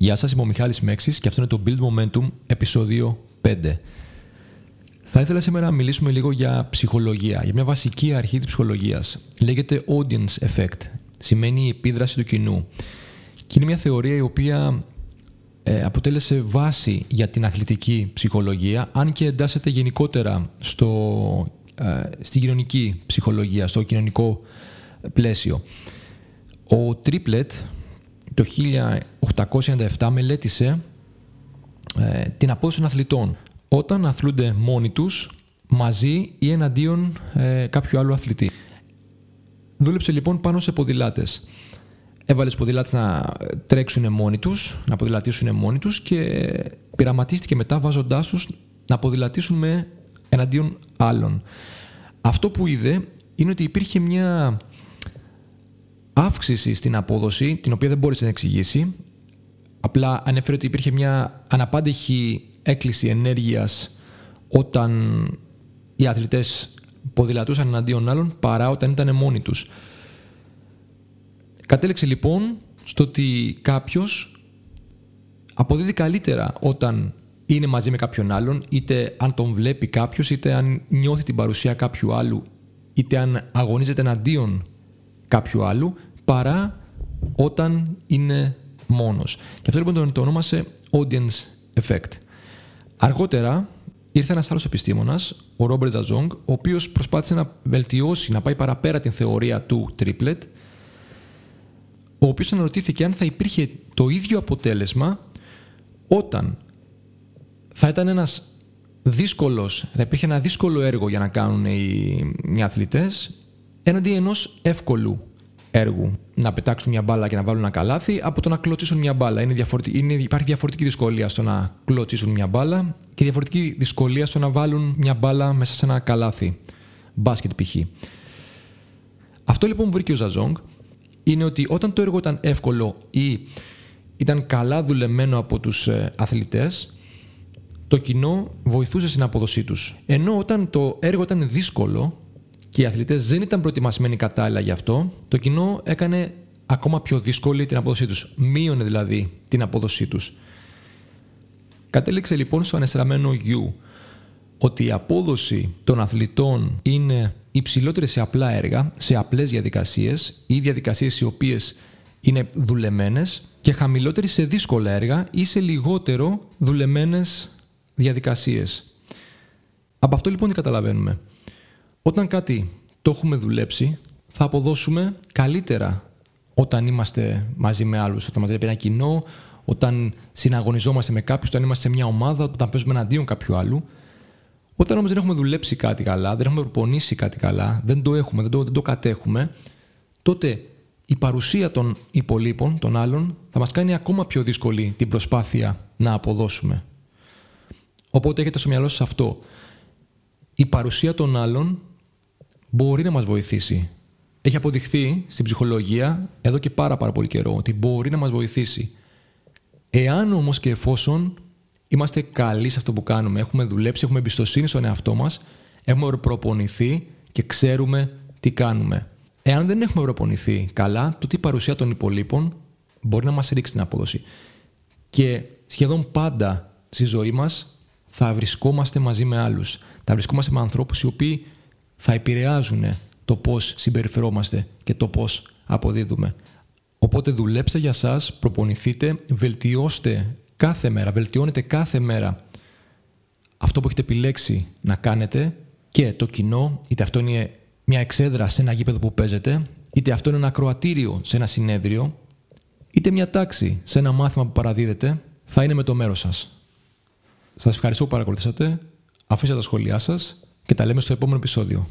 Γεια σας, είμαι ο Μιχάλης Μέξης και αυτό είναι το Build Momentum επεισόδιο 5. Θα ήθελα σήμερα να μιλήσουμε λίγο για ψυχολογία, για μια βασική αρχή της ψυχολογίας. Λέγεται audience effect, σημαίνει η επίδραση του κοινού. Και είναι μια θεωρία η οποία ε, αποτέλεσε βάση για την αθλητική ψυχολογία, αν και εντάσσεται γενικότερα στο, ε, στην κοινωνική ψυχολογία, στο κοινωνικό πλαίσιο. Ο Τρίπλετ το 1897 μελέτησε ε, την απόδοση των αθλητών όταν αθλούνται μόνοι τους μαζί ή εναντίον ε, κάποιου άλλου αθλητή. Δούλεψε λοιπόν πάνω σε ποδηλάτες. Έβαλες τους ποδηλάτες να τρέξουν μόνοι τους, να ποδηλατήσουν μόνοι τους και πειραματίστηκε μετά βάζοντάς τους να ποδηλατήσουν με εναντίον άλλων. Αυτό που είδε είναι ότι υπήρχε μια αύξηση στην απόδοση, την οποία δεν μπόρεσε να εξηγήσει. Απλά ανέφερε ότι υπήρχε μια αναπάντεχη έκκληση ενέργειας όταν οι αθλητές ποδηλατούσαν εναντίον άλλων παρά όταν ήταν μόνοι τους. Κατέληξε λοιπόν στο ότι κάποιος αποδίδει καλύτερα όταν είναι μαζί με κάποιον άλλον, είτε αν τον βλέπει κάποιος, είτε αν νιώθει την παρουσία κάποιου άλλου, είτε αν αγωνίζεται εναντίον κάποιου άλλου, παρά όταν είναι μόνος. Και αυτό λοιπόν το ονόμασε audience effect. Αργότερα ήρθε ένας άλλος επιστήμονας, ο Ρόμπερτ Ζαζόγκ, ο οποίος προσπάθησε να βελτιώσει, να πάει παραπέρα την θεωρία του triplet, ο οποίος αναρωτήθηκε αν θα υπήρχε το ίδιο αποτέλεσμα όταν θα ήταν ένας δύσκολος, θα υπήρχε ένα δύσκολο έργο για να κάνουν οι, οι αθλητές έναντι ενός εύκολου έργου να πετάξουν μια μπάλα και να βάλουν ένα καλάθι από το να κλωτσίσουν μια μπάλα. Είναι είναι, υπάρχει διαφορετική δυσκολία στο να κλωτσίσουν μια μπάλα και διαφορετική δυσκολία στο να βάλουν μια μπάλα μέσα σε ένα καλάθι. Μπάσκετ π.χ. Αυτό λοιπόν που βρήκε ο Ζαζόγκ είναι ότι όταν το έργο ήταν εύκολο ή ήταν καλά δουλεμένο από τους ε, αθλητές, το κοινό βοηθούσε στην αποδοσή τους. Ενώ όταν το έργο ήταν δύσκολο, και οι αθλητές δεν ήταν προετοιμασμένοι κατάλληλα γι' αυτό, το κοινό έκανε ακόμα πιο δύσκολη την απόδοσή τους. Μείωνε δηλαδή την απόδοσή τους. Κατέληξε λοιπόν στο ανεστραμμένο U ότι η απόδοση των αθλητών είναι υψηλότερη σε απλά έργα, σε απλές διαδικασίες ή διαδικασίες οι οποίες είναι δουλεμένες και χαμηλότερη σε δύσκολα έργα ή σε λιγότερο δουλεμένες διαδικασίες. Από αυτό λοιπόν τι καταλαβαίνουμε. Όταν κάτι το έχουμε δουλέψει, θα αποδώσουμε καλύτερα όταν είμαστε μαζί με άλλους, όταν μας ένα κοινό, όταν συναγωνιζόμαστε με κάποιους, όταν είμαστε σε μια ομάδα, όταν παίζουμε εναντίον κάποιου άλλου. Όταν όμως δεν έχουμε δουλέψει κάτι καλά, δεν έχουμε προπονήσει κάτι καλά, δεν το έχουμε, δεν το, δεν το κατέχουμε, τότε η παρουσία των υπολείπων, των άλλων, θα μας κάνει ακόμα πιο δύσκολη την προσπάθεια να αποδώσουμε. Οπότε έχετε στο μυαλό σας αυτό. Η παρουσία των άλλων μπορεί να μας βοηθήσει. Έχει αποδειχθεί στην ψυχολογία εδώ και πάρα πάρα πολύ καιρό ότι μπορεί να μας βοηθήσει. Εάν όμως και εφόσον είμαστε καλοί σε αυτό που κάνουμε, έχουμε δουλέψει, έχουμε εμπιστοσύνη στον εαυτό μας, έχουμε προπονηθεί και ξέρουμε τι κάνουμε. Εάν δεν έχουμε προπονηθεί καλά, το τι παρουσία των υπολείπων μπορεί να μας ρίξει την απόδοση. Και σχεδόν πάντα στη ζωή μας θα βρισκόμαστε μαζί με άλλους. Θα βρισκόμαστε με ανθρώπους οι οποίοι θα επηρεάζουν το πώς συμπεριφερόμαστε και το πώς αποδίδουμε. Οπότε δουλέψτε για σας, προπονηθείτε, βελτιώστε κάθε μέρα, βελτιώνετε κάθε μέρα αυτό που έχετε επιλέξει να κάνετε και το κοινό, είτε αυτό είναι μια εξέδρα σε ένα γήπεδο που παίζετε, είτε αυτό είναι ένα ακροατήριο σε ένα συνέδριο, είτε μια τάξη σε ένα μάθημα που παραδίδετε, θα είναι με το μέρος σας. Σας ευχαριστώ που παρακολουθήσατε, αφήστε τα σχόλιά σας και τα λέμε στο επόμενο επεισόδιο.